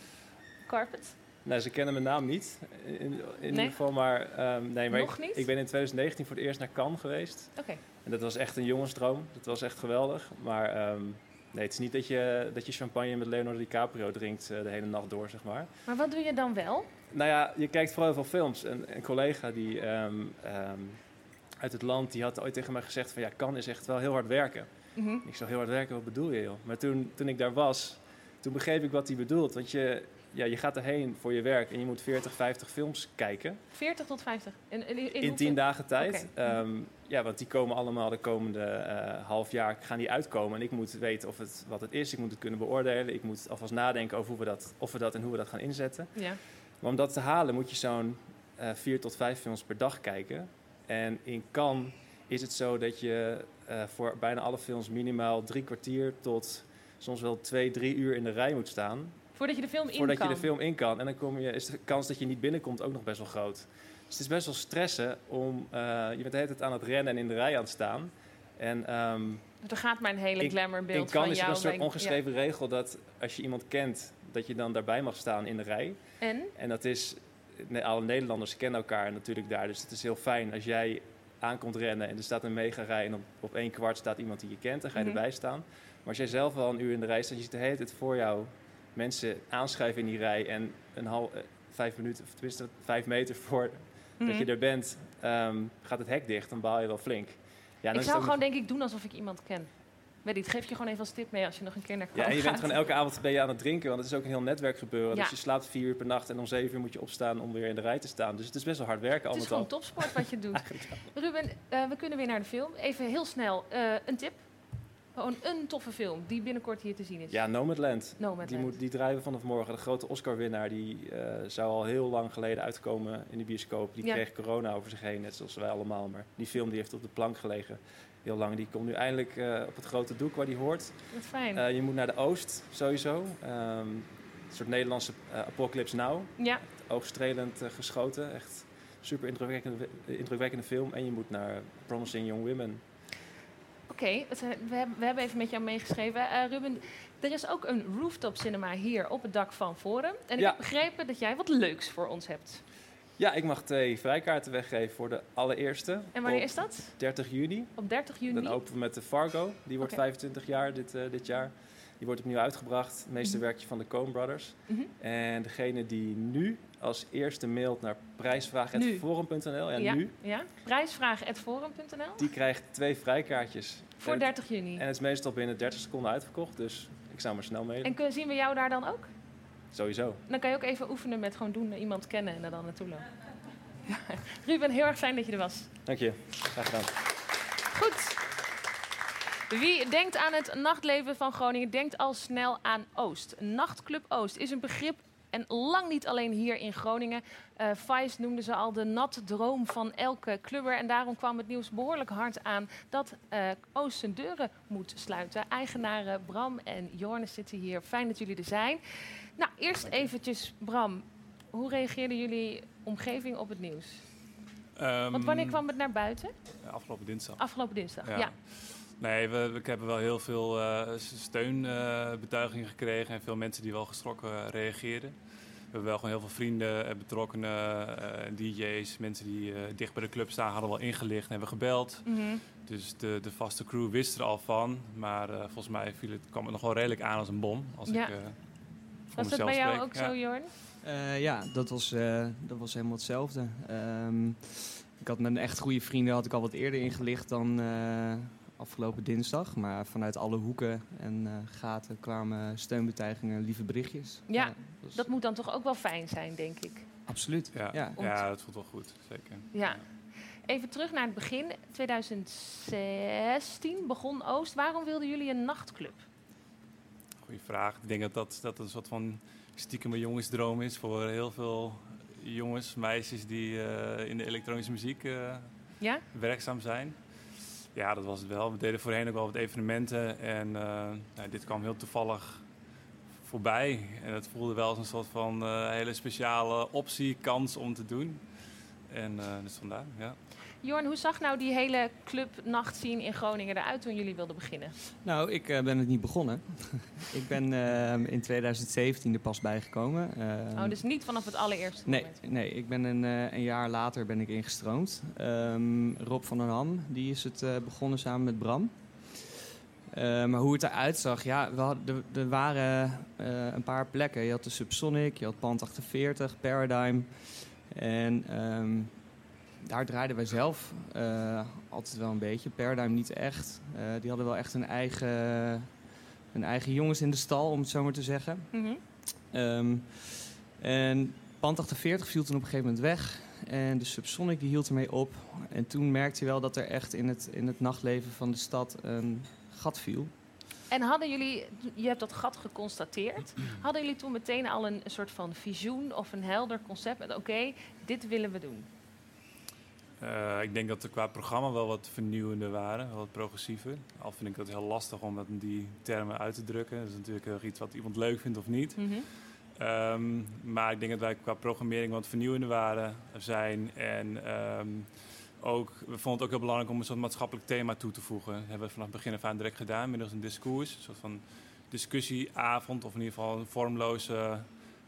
carpet? Nee, ze kennen mijn naam niet, in, in nee? ieder geval, maar... Um, nee, maar Nog ik, niet? ik ben in 2019 voor het eerst naar Cannes geweest. Oké. En dat was echt een jongensdroom, dat was echt geweldig, maar... Um, Nee, het is niet dat je, dat je champagne met Leonardo DiCaprio drinkt uh, de hele nacht door, zeg maar. Maar wat doe je dan wel? Nou ja, je kijkt vooral veel films. Een, een collega die um, um, uit het land, die had ooit tegen mij gezegd van... ja, kan is echt wel heel hard werken. Mm -hmm. Ik zou heel hard werken, wat bedoel je joh? Maar toen, toen ik daar was, toen begreep ik wat hij bedoelt. Want je, ja, je gaat erheen voor je werk en je moet 40, 50 films kijken. 40 tot 50? In, in, in, in 10 dagen tijd. Okay. Um, ja, want die komen allemaal de komende uh, half jaar gaan die uitkomen. En ik moet weten of het, wat het is. Ik moet het kunnen beoordelen. Ik moet alvast nadenken over hoe we dat, of we dat en hoe we dat gaan inzetten. Ja. Maar om dat te halen moet je zo'n uh, vier tot vijf films per dag kijken. En in Cannes is het zo dat je uh, voor bijna alle films minimaal drie kwartier tot soms wel twee, drie uur in de rij moet staan. Voordat je de film in Voordat kan? je de film in kan. En dan kom je, is de kans dat je niet binnenkomt ook nog best wel groot. Dus het is best wel stressen om... Uh, je bent de hele tijd aan het rennen en in de rij aan het staan. En, um, er gaat maar een hele glamourbeeld in kan is er een soort ongeschreven ja. regel dat als je iemand kent... dat je dan daarbij mag staan in de rij. En? En dat is... Alle Nederlanders kennen elkaar natuurlijk daar. Dus het is heel fijn als jij aankomt rennen en er staat een mega rij... en op, op één kwart staat iemand die je kent, dan ga je mm -hmm. erbij staan. Maar als jij zelf wel een uur in de rij staat... je ziet de hele tijd voor jou mensen aanschuiven in die rij... en een half, uh, vijf minuten, of tenminste vijf meter voor mm dat je er bent... Um, gaat het hek dicht, dan baal je wel flink. Ja, ik zou gewoon denk ik doen alsof ik iemand ken. Weet geef je gewoon even als tip mee als je nog een keer naar Ja, en je bent gewoon elke avond ben je aan het drinken, want het is ook een heel netwerk gebeuren. Ja. Dus je slaapt vier uur per nacht en om zeven uur moet je opstaan om weer in de rij te staan. Dus het is best wel hard werken. Het is gewoon topsport wat je doet. Ruben, uh, we kunnen weer naar de film. Even heel snel, uh, een tip. Gewoon een toffe film die binnenkort hier te zien is. Ja, Nomadland. Nomadland. Die, moet, die draaien we vanaf morgen. De grote Oscar-winnaar, die uh, zou al heel lang geleden uitkomen in de bioscoop. Die ja. kreeg corona over zich heen, net zoals wij allemaal. Maar die film die heeft op de plank gelegen heel lang. Die komt nu eindelijk uh, op het grote doek waar die hoort. Wat fijn. Uh, je moet naar de Oost, sowieso. Um, een soort Nederlandse Apocalypse Now. Ja. Oogstrelend geschoten. Echt super indrukwekkende, indrukwekkende film. En je moet naar Promising Young Women. Oké, okay, we, hebben, even met jou meegeschreven. Uh, Ruben, er is ook een rooftop cinema hier op het dak van Forum. En ik ja. heb begrepen dat jij wat leuks voor ons hebt. Ja, ik mag twee vrijkaarten weggeven voor de allereerste. En wanneer is dat? 30 juni. Op 30 juni? Dan openen we met de Fargo. Die wordt okay. 25 jaar dit, uh, dit jaar. Die wordt opnieuw uitgebracht. Het meeste -hmm. werkje van de Coen Brothers. Mm -hmm. En degene die nu als eerste mailt naar prijsvraag.forum.nl. Ja, ja, nu. Ja, prijsvraag.forum.nl. Die krijgt twee vrijkaartjes. Voor 30 juni. En het is meestal binnen 30 seconden uitverkocht. Dus ik zou maar snel mailen. En kunnen, zien we jou daar dan ook? Sowieso. Dan kan je ook even oefenen met gewoon doen, iemand kennen en er dan naartoe lopen. Ja. Ruben, heel erg fijn dat je er was. Dank je. Graag gedaan. Goed. Wie denkt aan het nachtleven van Groningen, denkt al snel aan Oost. Nachtclub Oost is een begrip en lang niet alleen hier in Groningen. Uh, Vice noemde ze al de nat droom van elke clubber. En daarom kwam het nieuws behoorlijk hard aan dat uh, Oost zijn deuren moet sluiten. Eigenaren Bram en Jorne zitten hier. Fijn dat jullie er zijn. Nou, eerst eventjes Bram. Hoe reageerde jullie omgeving op het nieuws? Um, Want wanneer kwam het naar buiten? Afgelopen dinsdag. Afgelopen dinsdag, ja. ja. Nee, we, we, hebben wel heel veel uh, steunbetuigingen uh, gekregen en veel mensen die wel geschrokken reageerden. hebben wel gewoon heel veel vrienden, betrokkenen, DJ's, mensen die dicht bij de club staan, hadden wel ingelicht en hebben gebeld. Mhm. Dus de, de vaste crew wist er al van. Maar volgens mij viel het, kwam het nog wel redelijk aan als een bom. Als ja. ik, Was dat bij jou ook zo, Jorn? ja, dat was, dat was helemaal hetzelfde. Um, ik had met een echt goede vrienden had ik al wat eerder ingelicht dan uh, afgelopen dinsdag. Maar vanuit alle hoeken en uh, gaten kwamen steunbetuigingen, lieve berichtjes. Ja, dat moet dan toch ook wel fijn zijn, denk ik. Absoluut. Ja, ja. ja dat voelt wel goed, zeker. Ja. Even terug naar het begin. 2016 begon Oost. Waarom wilden jullie een nachtclub? Goeie vraag. Ik denk dat dat, dat een soort van stiekem jongensdroom is voor heel veel jongens, meisjes die eh, in de elektronische muziek uh, ja? werkzaam zijn. Ja, dat was het wel. We deden voorheen ook wel wat evenementen en nou, dit kwam heel toevallig voorbij. En het voelde wel als een soort van hele speciale optie, kans om te doen. En dus vandaar, ja. Jorn, hoe zag nou die hele club zien in Groningen eruit toen jullie wilden beginnen? Nou, ik uh, ben het niet begonnen. ik ben uh, in 2017 er pas bijgekomen. Uh, oh, dus niet vanaf het allereerste nee, moment? Nee, ik ben een, eh, een jaar later ben ik ingestroomd. Um, Rob van den Ham, die is het begonnen samen met Bram. maar hoe het eruit zag, ja, we hadden, er waren een paar plekken. Je had de Subsonic, je had Pand 48, Paradigm. En um, daar draaiden wij zelf uh, altijd wel een beetje. Paradigm niet echt. Uh, die hadden wel echt een eigen, een eigen jongens in de stal, om het zo maar te zeggen. Mm -hmm. um, en Pand 48 viel toen op een gegeven moment weg. En de Subsonic die hield ermee op. En toen merkte je wel dat er echt in het, in het nachtleven van de stad een gat viel. En hadden jullie, je hebt dat gat geconstateerd, hadden jullie toen meteen al een, een soort van visioen of een helder concept met oké, dit willen we doen? Uh, ik denk dat er qua programma wel wat vernieuwender waren, wel wat progressiever. Al vind ik dat heel lastig om dat in die termen uit te drukken. Dat is natuurlijk iets wat iemand leuk vindt of niet. Mm -hmm. um, maar ik denk dat wij qua programmering wat vernieuwender waren zijn. En um, ook, we vonden het ook heel belangrijk om een soort maatschappelijk thema toe te voegen. Dat hebben we vanaf het begin af aan direct gedaan, middels een discours. Een soort van discussieavond, of in ieder geval een vormloze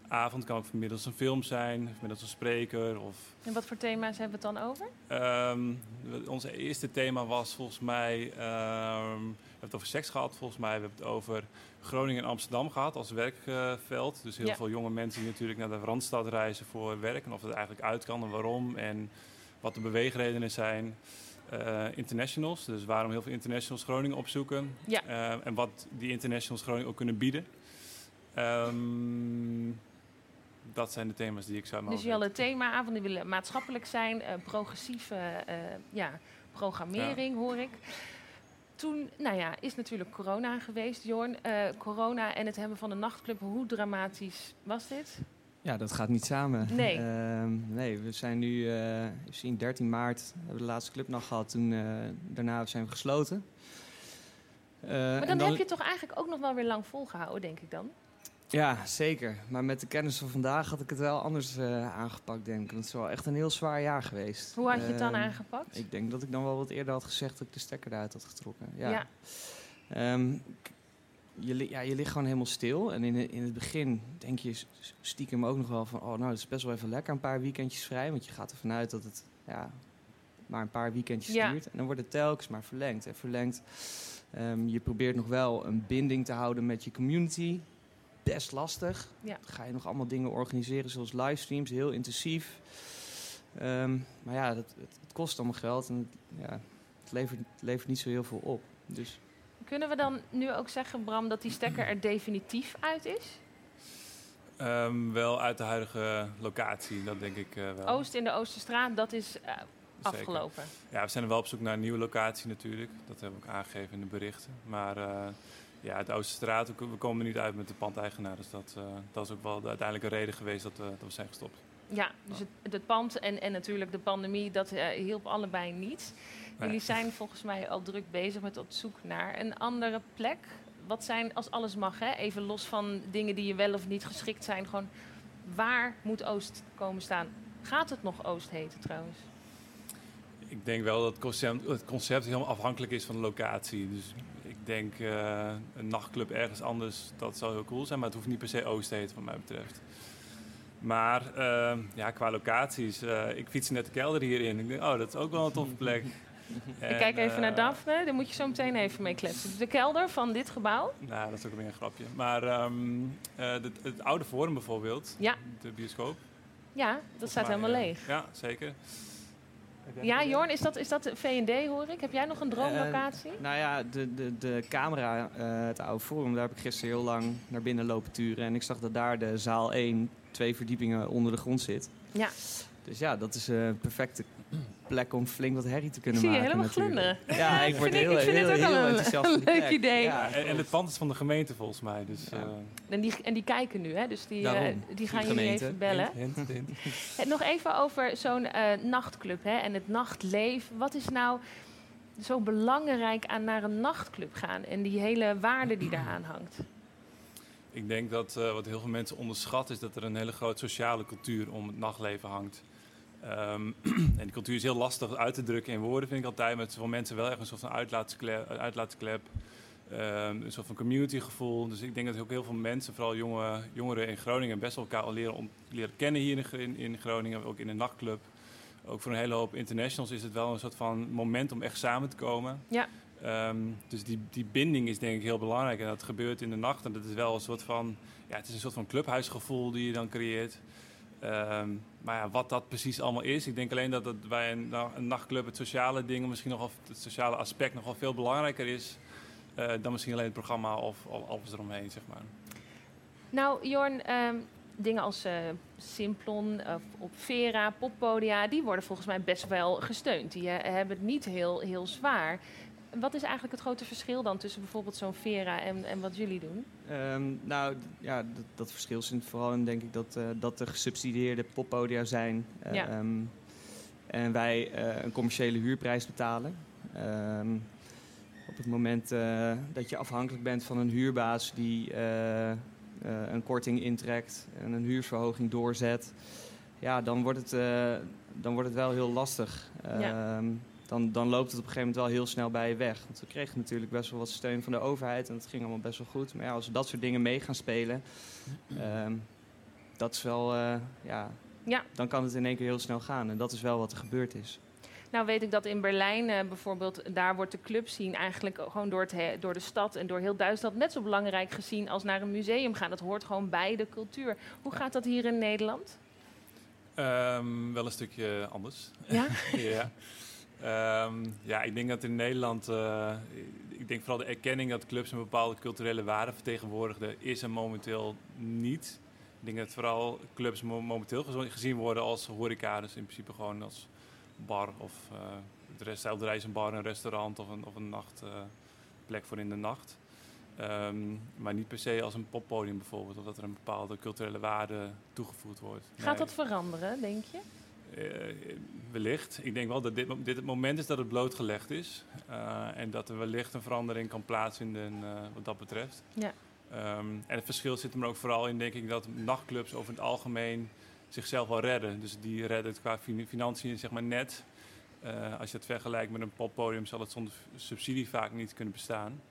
avond kan ook middels een film zijn, middels een spreker. Of... En wat voor thema's hebben we het dan over? Um, ons eerste thema was volgens mij, um, we hebben het over seks gehad volgens mij. We hebben het over Groningen en Amsterdam gehad als werkveld. Dus heel ja. veel jonge mensen die natuurlijk naar de Randstad reizen voor werk. En of het eigenlijk uit kan en waarom. En wat de beweegredenen zijn. Uh, internationals, dus waarom heel veel internationals Groningen opzoeken. Ja. Uh, en wat die internationals Groningen ook kunnen bieden. Um, dat zijn de thema's die ik zou mogen. Dus je had themaavond, die willen maatschappelijk zijn, uh, progressieve uh, ja, programmering ja. hoor ik. Toen, nou ja, is natuurlijk corona geweest, Jorn. Uh, corona en het hebben van een nachtclub, hoe dramatisch was dit? Ja, dat gaat niet samen. Nee. Ehm, nee, we zijn nu, we zien 13 maart, hebben we de laatste clubnacht gehad. Toen, daarna zijn we gesloten. maar dan, dan heb je toch eigenlijk ook nog wel weer lang volgehouden, denk ik dan? Ja, zeker. Maar met de kennis van vandaag had ik het wel anders uh, aangepakt, denk ik. Het is wel echt een heel zwaar jaar geweest. Hoe had je het dan uh, aangepakt? Ik denk dat ik dan wel wat eerder had gezegd dat ik de stekker eruit had getrokken. Ja. ja. Um, je, ja, je ligt gewoon helemaal stil. En in, in het begin denk je stiekem ook nog wel van... oh, nou, het is best wel even lekker een paar weekendjes vrij. Want je gaat ervan uit dat het ja, maar een paar weekendjes ja. duurt. En dan wordt het telkens maar verlengd en verlengd. Um, je probeert nog wel een binding te houden met je community best lastig. Ja. Dan ga je nog allemaal dingen organiseren zoals livestreams, heel intensief. Um, maar ja, dat, het, het, kost allemaal geld en het, ja, het, levert, het levert niet zo heel veel op. Dus. Kunnen we dan nu ook zeggen, Bram, dat die stekker er definitief uit is? Um, wel uit de huidige locatie, dat denk ik uh, wel. Oost in de Oosterstraat, dat is uh, afgelopen. Ja, we zijn er wel op zoek naar een nieuwe locatie natuurlijk. Dat hebben we ook aangegeven in de berichten. Maar uh, ja, de Oosterstraat, we komen niet uit met de pandeigenaar. Dus dat, uh, dat is ook wel de uiteindelijke reden geweest dat, uh, dat we zijn gestopt. Ja, dus het, het pand en, en natuurlijk de pandemie, dat uh, hielp allebei niet. Nee. Jullie zijn volgens mij al druk bezig met op zoek naar een andere plek. Wat zijn, als alles mag, hè, even los van dingen die je wel of niet geschikt zijn, gewoon waar moet Oost komen staan? Gaat het nog Oost heten trouwens? Ik denk wel dat het concept, het concept helemaal afhankelijk is van de locatie. Dus denk uh, een nachtclub ergens anders, dat zou heel cool zijn. Maar het hoeft niet per se Oost te heten, wat mij betreft. Maar ehm, ja, qua locaties, ik fiets net de kelder hierin. Ik denk, oh, dat is ook wel een toffe plek. ik kijk even naar Daphne, daar moet je zo meteen even mee kletsen. De kelder van dit gebouw? Nou, dat is ook weer een grapje. Maar um, het, het, oude Forum bijvoorbeeld, ja. de bioscoop. Ja, dat staat helemaal leeg. Ja, zeker. Ja, Jorn, is dat, is dat V&D hoor ik? Heb jij nog een droomlocatie? Uh, nou ja, de, de, de camera, uh, het oude forum, daar heb ik gisteren heel lang naar binnen lopen turen. En ik zag dat daar de zaal 1, twee verdiepingen onder de grond zit. Ja. Dus ja, dat is een perfecte plek om flink wat herrie te kunnen maken. Zie je helemaal glunderen. Ja, ik word heel, heel, heel, heel enthousiast. Een leuk idee. Ja, en, het pand is van de gemeente volgens mij. Dus, ja. uh... en, die, en die kijken nu, hè? dus die, uh, die gaan jullie even bellen. Hint, hint, hint. Nog even over zo'n uh, nachtclub hè? en het nachtleven. Wat is nou zo belangrijk aan naar een nachtclub gaan en die hele waarde die daaraan hangt? Ik denk dat wat heel veel mensen onderschatten is dat er een hele grote sociale cultuur om het nachtleven hangt. Um, en die cultuur is heel lastig uit te drukken in woorden, vind ik altijd. Maar het is voor mensen wel echt een soort van uitlaatsklep. uitlaatsklep um, een soort van communitygevoel. Dus ik denk dat ook heel veel mensen, vooral jonge, jongeren in Groningen, best wel elkaar al leren, leren kennen hier in, in, Groningen, ook in een nachtclub. Ook voor een hele hoop internationals is het wel een soort van moment om echt samen te komen. Ja. Um, dus die, die binding is denk ik heel belangrijk. En dat gebeurt in de nacht. En dat is wel een soort van, ja, het is een soort van clubhuisgevoel die je dan creëert. Um, maar ja, wat dat precies allemaal is, ik denk alleen dat het bij een, nachtclub het sociale ding, misschien nog het sociale aspect nog wel veel belangrijker is uh, dan misschien alleen het programma of, of alles eromheen, zeg maar. Nou, Jorn, um, dingen als uh, Simplon of op Vera, poppodia, die worden volgens mij best wel gesteund. Die uh, hebben het niet heel, heel zwaar. Wat is eigenlijk het grote verschil dan tussen bijvoorbeeld zo'n Vera en, en wat jullie doen? Um, nou, ja, dat, dat, verschil zit vooral in, denk ik, dat, uh, dat er gesubsidieerde poppodia zijn. Uh, ja. um, en wij uh, een commerciële huurprijs betalen. Um, op het moment dat je afhankelijk bent van een huurbaas die een korting intrekt en een huursverhoging doorzet, ja, dan wordt het, dan wordt het wel heel lastig. Ja dan, dan loopt het op een gegeven moment wel heel snel bij je weg. Want we kregen natuurlijk best wel wat steun van de overheid en dat ging allemaal best wel goed. Maar ja, als we dat soort dingen mee gaan spelen, um, dat is wel, uh, ja, ja, dan kan het in één keer heel snel gaan. En dat is wel wat er gebeurd is. Nou weet ik dat in Berlijn uh, bijvoorbeeld, daar wordt de clubscene eigenlijk gewoon door, het door de stad en door heel Duitsland net zo belangrijk gezien als naar een museum gaan. Dat hoort gewoon bij de cultuur. Hoe gaat dat hier in Nederland? Um, wel een stukje anders. Ja? ja. Um, ja, ik denk dat in Nederland, uh, ik denk vooral de erkenning dat clubs een bepaalde culturele waarde vertegenwoordigen, is er momenteel niet. Ik denk dat vooral clubs momenteel gezien worden als horeca, dus in principe gewoon als bar of uh, het rest, is een bar, een restaurant of een, of een nachtplek uh, voor in de nacht. Um, maar niet per se als een poppodium bijvoorbeeld, of dat er een bepaalde culturele waarde toegevoegd wordt. Gaat nee. dat veranderen, denk je? Uh, wellicht. Ik denk wel dat dit, dit, het moment is dat het blootgelegd is. Uh, en dat er wellicht een verandering kan plaatsvinden uh, wat dat betreft. Ja. Um, en het verschil zit er ook vooral in, denk ik, dat nachtclubs over het algemeen zichzelf wel redden. Dus die redden het qua financiën zeg maar net. als je het vergelijkt met een poppodium zal het zonder subsidie vaak niet kunnen bestaan.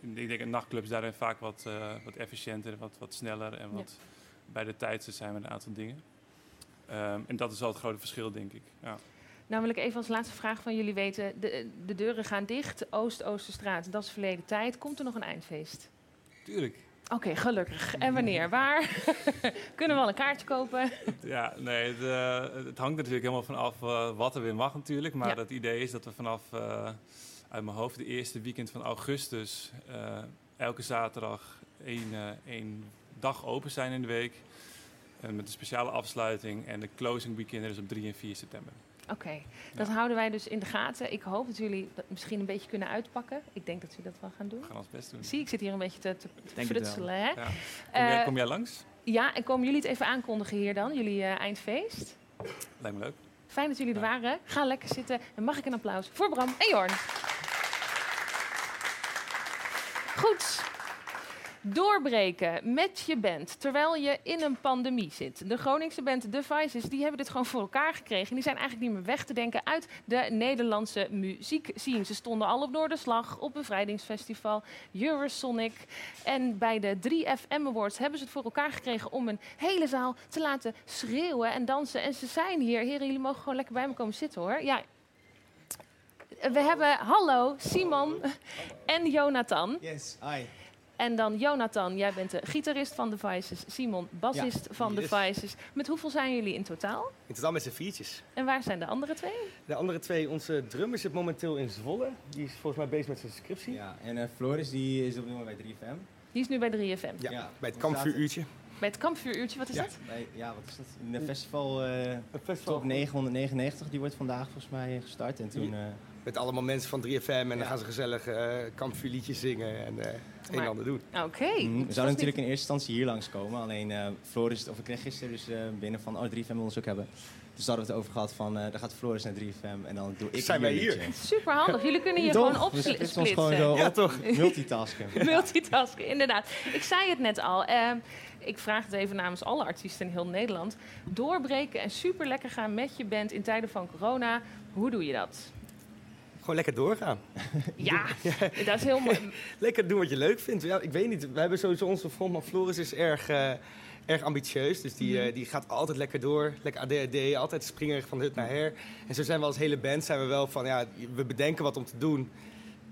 ik denk dat nachtclubs daarin vaak wat, wat efficiënter, wat, wat sneller en wat ja. bij de tijd zijn met een aantal dingen. Um, en dat is wel het grote verschil, denk ik. Ja. Nou wil ik even als laatste vraag van jullie weten. De, de deuren gaan dicht, Oost-Oosterstraat, dat is verleden tijd. Komt er nog een eindfeest? Tuurlijk. Oké, okay, gelukkig. En wanneer? Waar? Kunnen we al een kaartje kopen? ja, nee, het, uh, het, hangt natuurlijk helemaal vanaf uh, wat er weer mag natuurlijk. Maar ja. het idee is dat we vanaf, uh, uit mijn hoofd, de eerste weekend van augustus... elke zaterdag één, één dag open zijn in de week... En met een speciale afsluiting. En de closing weekend is op 3 en 4 september. Oké, okay. dat ja. houden wij dus in de gaten. Ik hoop dat jullie dat misschien een beetje kunnen uitpakken. Ik denk dat jullie dat wel gaan doen. We gaan ons best doen. Zie, ik zit hier een beetje te, te, frutselen. Hè? Ja. Kom, jij, uh, kom, jij, langs? Ja, en komen jullie het even aankondigen hier dan, jullie uh, eindfeest? Lijkt me leuk. Fijn dat jullie er waren. Ga lekker zitten. En mag ik een applaus voor Bram en Jorn. Goed. Doorbreken met je band terwijl je in een pandemie zit. De Groningse band The Vices die hebben dit gewoon voor elkaar gekregen. Die zijn eigenlijk niet meer weg te denken uit de Nederlandse muziekscene. Ze stonden al op Noorderslag, op Bevrijdingsfestival, Eurosonic. En bij de 3FM Awards hebben ze het voor elkaar gekregen om een hele zaal te laten schreeuwen en dansen. En ze zijn hier. Heren, jullie mogen gewoon lekker bij me komen zitten hoor. Ja, we hebben hallo Simon en Jonathan. Yes, hi. En dan Jonathan, jij bent de gitarist van The Vices. Simon, bassist van The Vices. Met hoeveel zijn jullie in totaal? In totaal met z'n viertjes. En waar zijn de andere twee? De andere twee, onze drummer zit momenteel in Zwolle. Die is volgens mij bezig met zijn scriptie. Ja, en uh, Floris die is op dit moment bij 3FM. Die is nu bij 3FM? Ja, ja bij het kampvuuruurtje. Bij het kampvuuruurtje, wat is ja, dat? Bij, ja, wat is dat? Een festival, uh, festival top 999, die wordt vandaag volgens mij gestart. En toen... Uh, met allemaal mensen van 3FM en dan gaan ze gezellig uh, kampvuurliedjes zingen en uh, het een en ander doen. Oké. Mm, we zouden natuurlijk in eerste instantie hier langskomen. Alleen uh, Floris, of ik kreeg gisteren dus binnen van, oh 3FM wil ons ook hebben. Dus daar hadden we het over gehad van, dan gaat Floris naar 3FM en dan doe ik Zijn wij hier? Super handig. Jullie kunnen je gewoon opsplitsen. Het is gewoon zo ja, toch? multitasken. multitasken, inderdaad. Ik zei het net al. Uh, ik vraag het even namens alle artiesten in heel Nederland. Doorbreken en super lekker gaan met je band in tijden van corona. Hoe doe je dat? Gewoon lekker doorgaan. Ja, dat is heel mooi. lekker doen wat je leuk vindt. Ja, ik weet niet, we hebben sowieso onze frontman Floris is erg, uh, erg ambitieus. Dus die, uh, die gaat altijd lekker door. Lekker ADHD, altijd springen van hut naar her. En zo zijn we als hele band zijn we wel van, ja, we bedenken wat om te doen.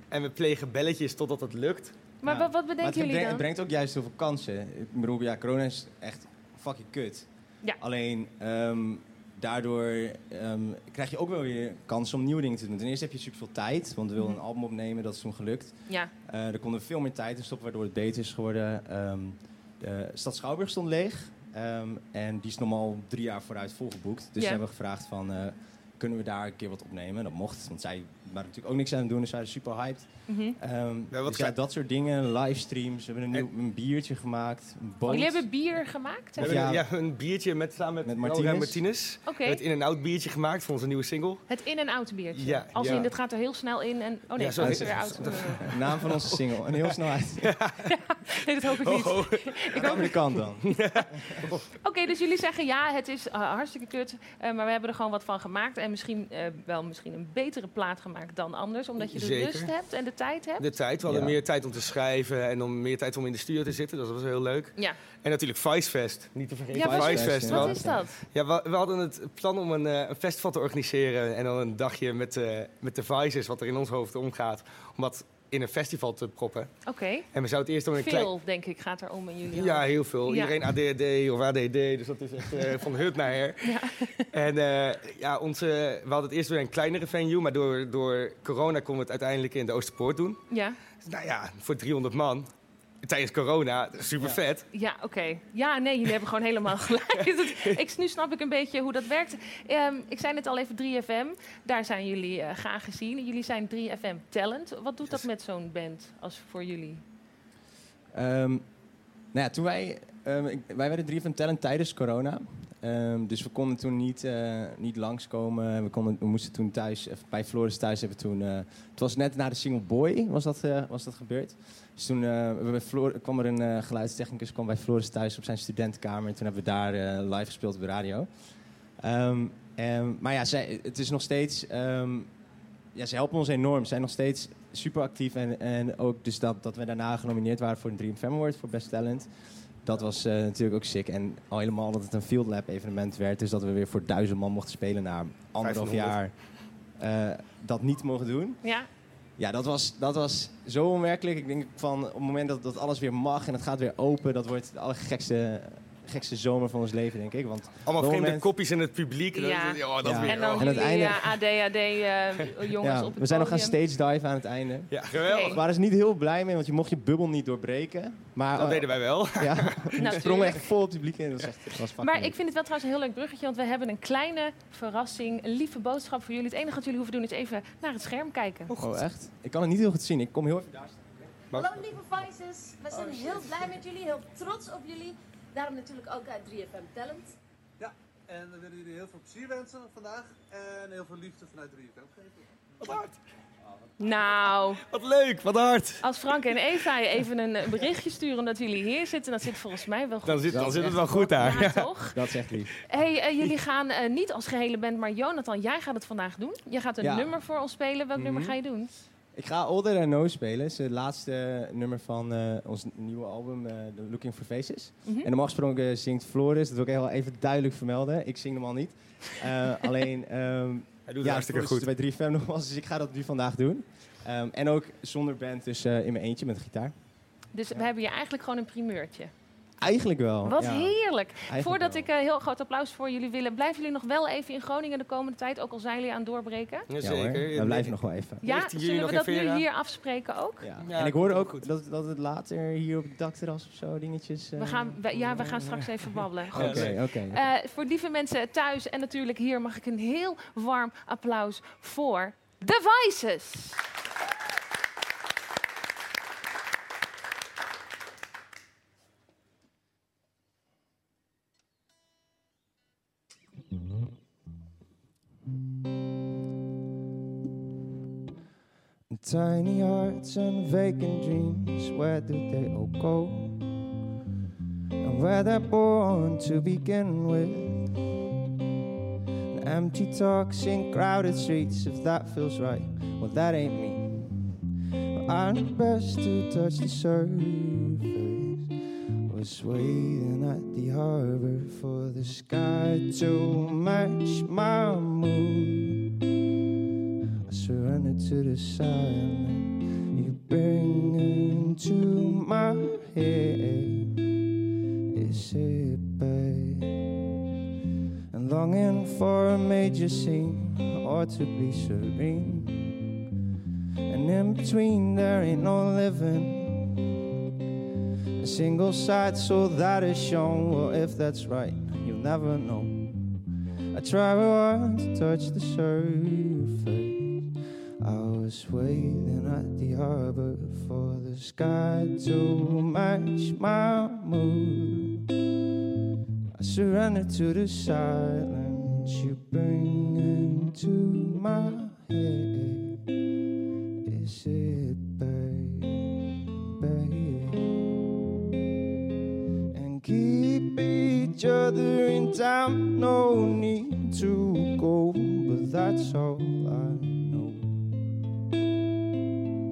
En we plegen belletjes totdat het lukt. Maar ja. wat, wat bedenken maar jullie dan? Het brengt ook juist heel veel kansen. Ik bedoel, ja, corona is echt fucking kut. Ja. Alleen, um, daardoor um, krijg je ook wel weer kans om nieuwe dingen te doen. Ten eerste heb je super veel tijd, want we wilden een album opnemen, dat is toen gelukt. Ja. Uh, er konden veel meer tijd in stoppen, waardoor het beter is geworden. Um, de stad Schouwburg stond leeg um, en die is normaal drie jaar vooruit volgeboekt. Dus Ja. we hebben gevraagd van, uh, kunnen we daar een keer wat opnemen? Dat mocht, want zij waren natuurlijk ook niks aan het doen, dus zij waren super hyped. Mhm. Um, Ja, wat dus ja, dat soort dingen, livestreams. We hebben een, nieuw, een biertje gemaakt, een boot. Jullie hebben bier gemaakt? Hè? hebben Ja. ja. een biertje met, samen met, Met Martinez. Martinez. Het in-en-out biertje gemaakt voor onze nieuwe single. Het in- en out biertje. Ja, Als ja. in, dit gaat er heel snel in en... Oh nee, Ja, het zo heet weer out. Naam van onze single. En heel snel uit. Nee, dat hoop ik niet. Oh, oh. Ik hoop de kant dan. Oké, dus jullie zeggen ja, het is uh, hartstikke kut, uh, maar we hebben er gewoon wat van gemaakt. En misschien uh, wel misschien een betere plaat gemaakt dan anders, omdat je de Zeker. rust hebt en de tijd hebt. De tijd. We hadden Ja. meer tijd om te schrijven en om meer tijd om in de studio te zitten. Dat was heel leuk. Ja, En natuurlijk Vicefest. Niet te vergeten. Ja, wat- Vicefest. Wat is dat? Ja, we, we hadden het plan om een, eh, een festival te organiseren en dan een dagje met, eh, met de Vices, wat er in ons hoofd omgaat, om dat in een festival te proppen. Oké. En we zouden het eerst om een klein... Veel, denk ik, gaat er om in jullie Ja, heel veel. Ja. Iedereen ADHD of ADD, dus dat is echt eh, van hut naar her. Ja. En eh, ja, onze, we hadden het eerst weer een kleinere venue, maar door, door corona konden we het uiteindelijk in de Oosterpoort doen. Ja, Nou ja, voor 300 man. Tijdens corona, super vet. ja oké. Ja, nee, jullie hebben gewoon helemaal gelijk. Dat- ik, nu snap ik een beetje hoe dat werkt. Ehm, ik zei net al even 3FM. Daar zijn jullie eh, graag gezien. Jullie zijn 3FM Talent. Wat doet dat met zo'n band als voor jullie? Ehm, nou ja, toen wij... ehm, ik- wij werden 3 van Talent tijdens corona. Ehm, dus we konden toen niet, eh niet langskomen. We, konden, we moesten toen thuis, even bij Floris thuis hebben we toen... eh, het was net na de single Boy was dat, eh, was dat gebeurd. Dus toen eh, kwam er een eh, geluidstechnicus kwam bij Floris thuis op zijn studentenkamer. En toen hebben we daar eh, live gespeeld op de radio. Ehm, en- maar ja, zij, het is nog steeds... ehm, ja, ze helpen ons enorm. Ze zijn nog steeds super actief. En, en ook dus dat, dat we daarna genomineerd waren voor een Dream Fam Award voor Best Talent. Dat was eh, natuurlijk ook sick. En al helemaal dat het een Field Lab evenement werd. Dus dat we weer voor duizend man mochten spelen na anderhalf 1500. jaar. eh, dat niet mogen doen. Ja, Ja, dat was, dat was zo onwerkelijk. Ik denk van op het moment dat, dat alles weer mag en het gaat weer open, dat wordt de allergekste gekste zomer van ons leven, denk ik. Want Allemaal vreemde moment- kopjes in het publiek. Dat- Ja. dat- oh, dat Ja. weer. en dan oh. En uiteindelijk- eh, ADHD-jongens ja, op het we zijn nog gaan stage dive aan het einde. Ja, geweldig. We waren er niet heel blij mee, want je mocht je bubbel niet doorbreken. Maar, Dat deden wij wel. Ja, we sprongen echt vol op het publiek in. Dat was echt, dat was fucking Maar ik vind het wel trouwens een heel leuk bruggetje, want we hebben een kleine verrassing, een lieve boodschap voor jullie. Het enige wat jullie hoeven doen is even naar het scherm kijken. Oh, echt? Ik kan het niet heel goed zien. Ik kom heel even daar staan. Hallo lieve Vices, we zijn heel blij met jullie, heel trots op jullie. Daarom natuurlijk ook uit 3FM Talent. Ja, en we willen jullie heel veel plezier wensen vandaag. En heel veel liefde vanuit 3FM geven. Wat hard. Wat Nou. Wat leuk, wat hard. Als Frank en Eva even een berichtje sturen dat jullie hier zitten, dan zit volgens mij wel goed. Dan zit, dan zit het wel goed daar. Ja, toch? Dat is echt lief. Hey, uh, jullie gaan uh, niet als gehele band, maar Jonathan, jij gaat het vandaag doen. Jij gaat een Ja. nummer voor ons spelen. Welk Mhm. nummer ga je doen? Ik ga Older Than No spelen. Het is het laatste nummer van eh, ons nieuwe album, eh, The Looking for Faces. Mhm. En normaal gesproken zingt Floris, dat wil ik heel even duidelijk vermelden. Ik zing hem al niet. Eh, alleen, ehm Hij doet het ja, hartstikke goed. bij 3FM nogmaals, dus ik ga dat nu vandaag doen. Ehm, en ook zonder band, dus eh, in mijn eentje met gitaar. Dus we hebben hier eigenlijk gewoon een primeurtje. Eigenlijk wel. Wat ja. heerlijk. Eigenlijk Voordat wel. ik een heel groot applaus voor jullie willen, blijven jullie nog wel even in Groningen de komende tijd, ook al zijn jullie aan het doorbreken? Ja, hoor. We blijven nog wel even. Ja, 19 juli zullen we dat nu hier afspreken ook? Ja. en ik hoorde ook dat, dat het later hier op het dakterras of zo dingetjes... eh, We gaan, we- ja, we gaan straks even babbelen. Goed. Oké, oké. Eh, voor lieve mensen thuis en natuurlijk hier mag ik een heel warm applaus voor The Voices. Tiny hearts and vacant dreams, where do they all go? And where they're born to begin with. And empty talks in crowded streets, if that feels right, well, that ain't me. I'm best to touch the surface. Was waiting at the harbor for the sky to match my mood. I surrender to the silence you bring into my head. Is it, babe? And longing for a major scene or to be serene. And in between, there ain't no living. Single side so that is shown. Well, if that's right, you'll never know. I try hard to touch the surface. I was waiting at the harbor for the sky to match my mood. I surrender to the silence you bring into my head. Other in town. No need to go, but that's all I know.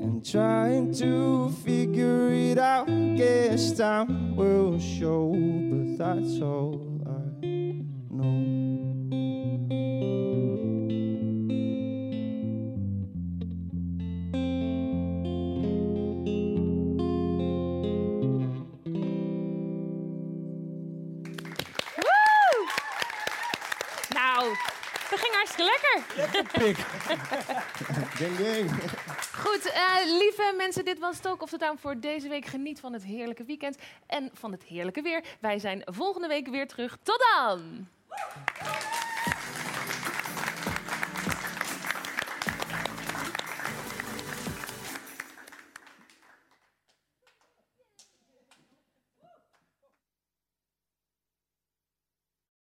And trying to figure it out, guess time will show, but that's all I know. Hartstikke lekker. pik. Gang, gang. Goed, eh, lieve mensen, dit was Talk of the Town voor deze week. Geniet van het heerlijke weekend en van het heerlijke weer. Wij zijn volgende week weer terug. Tot dan!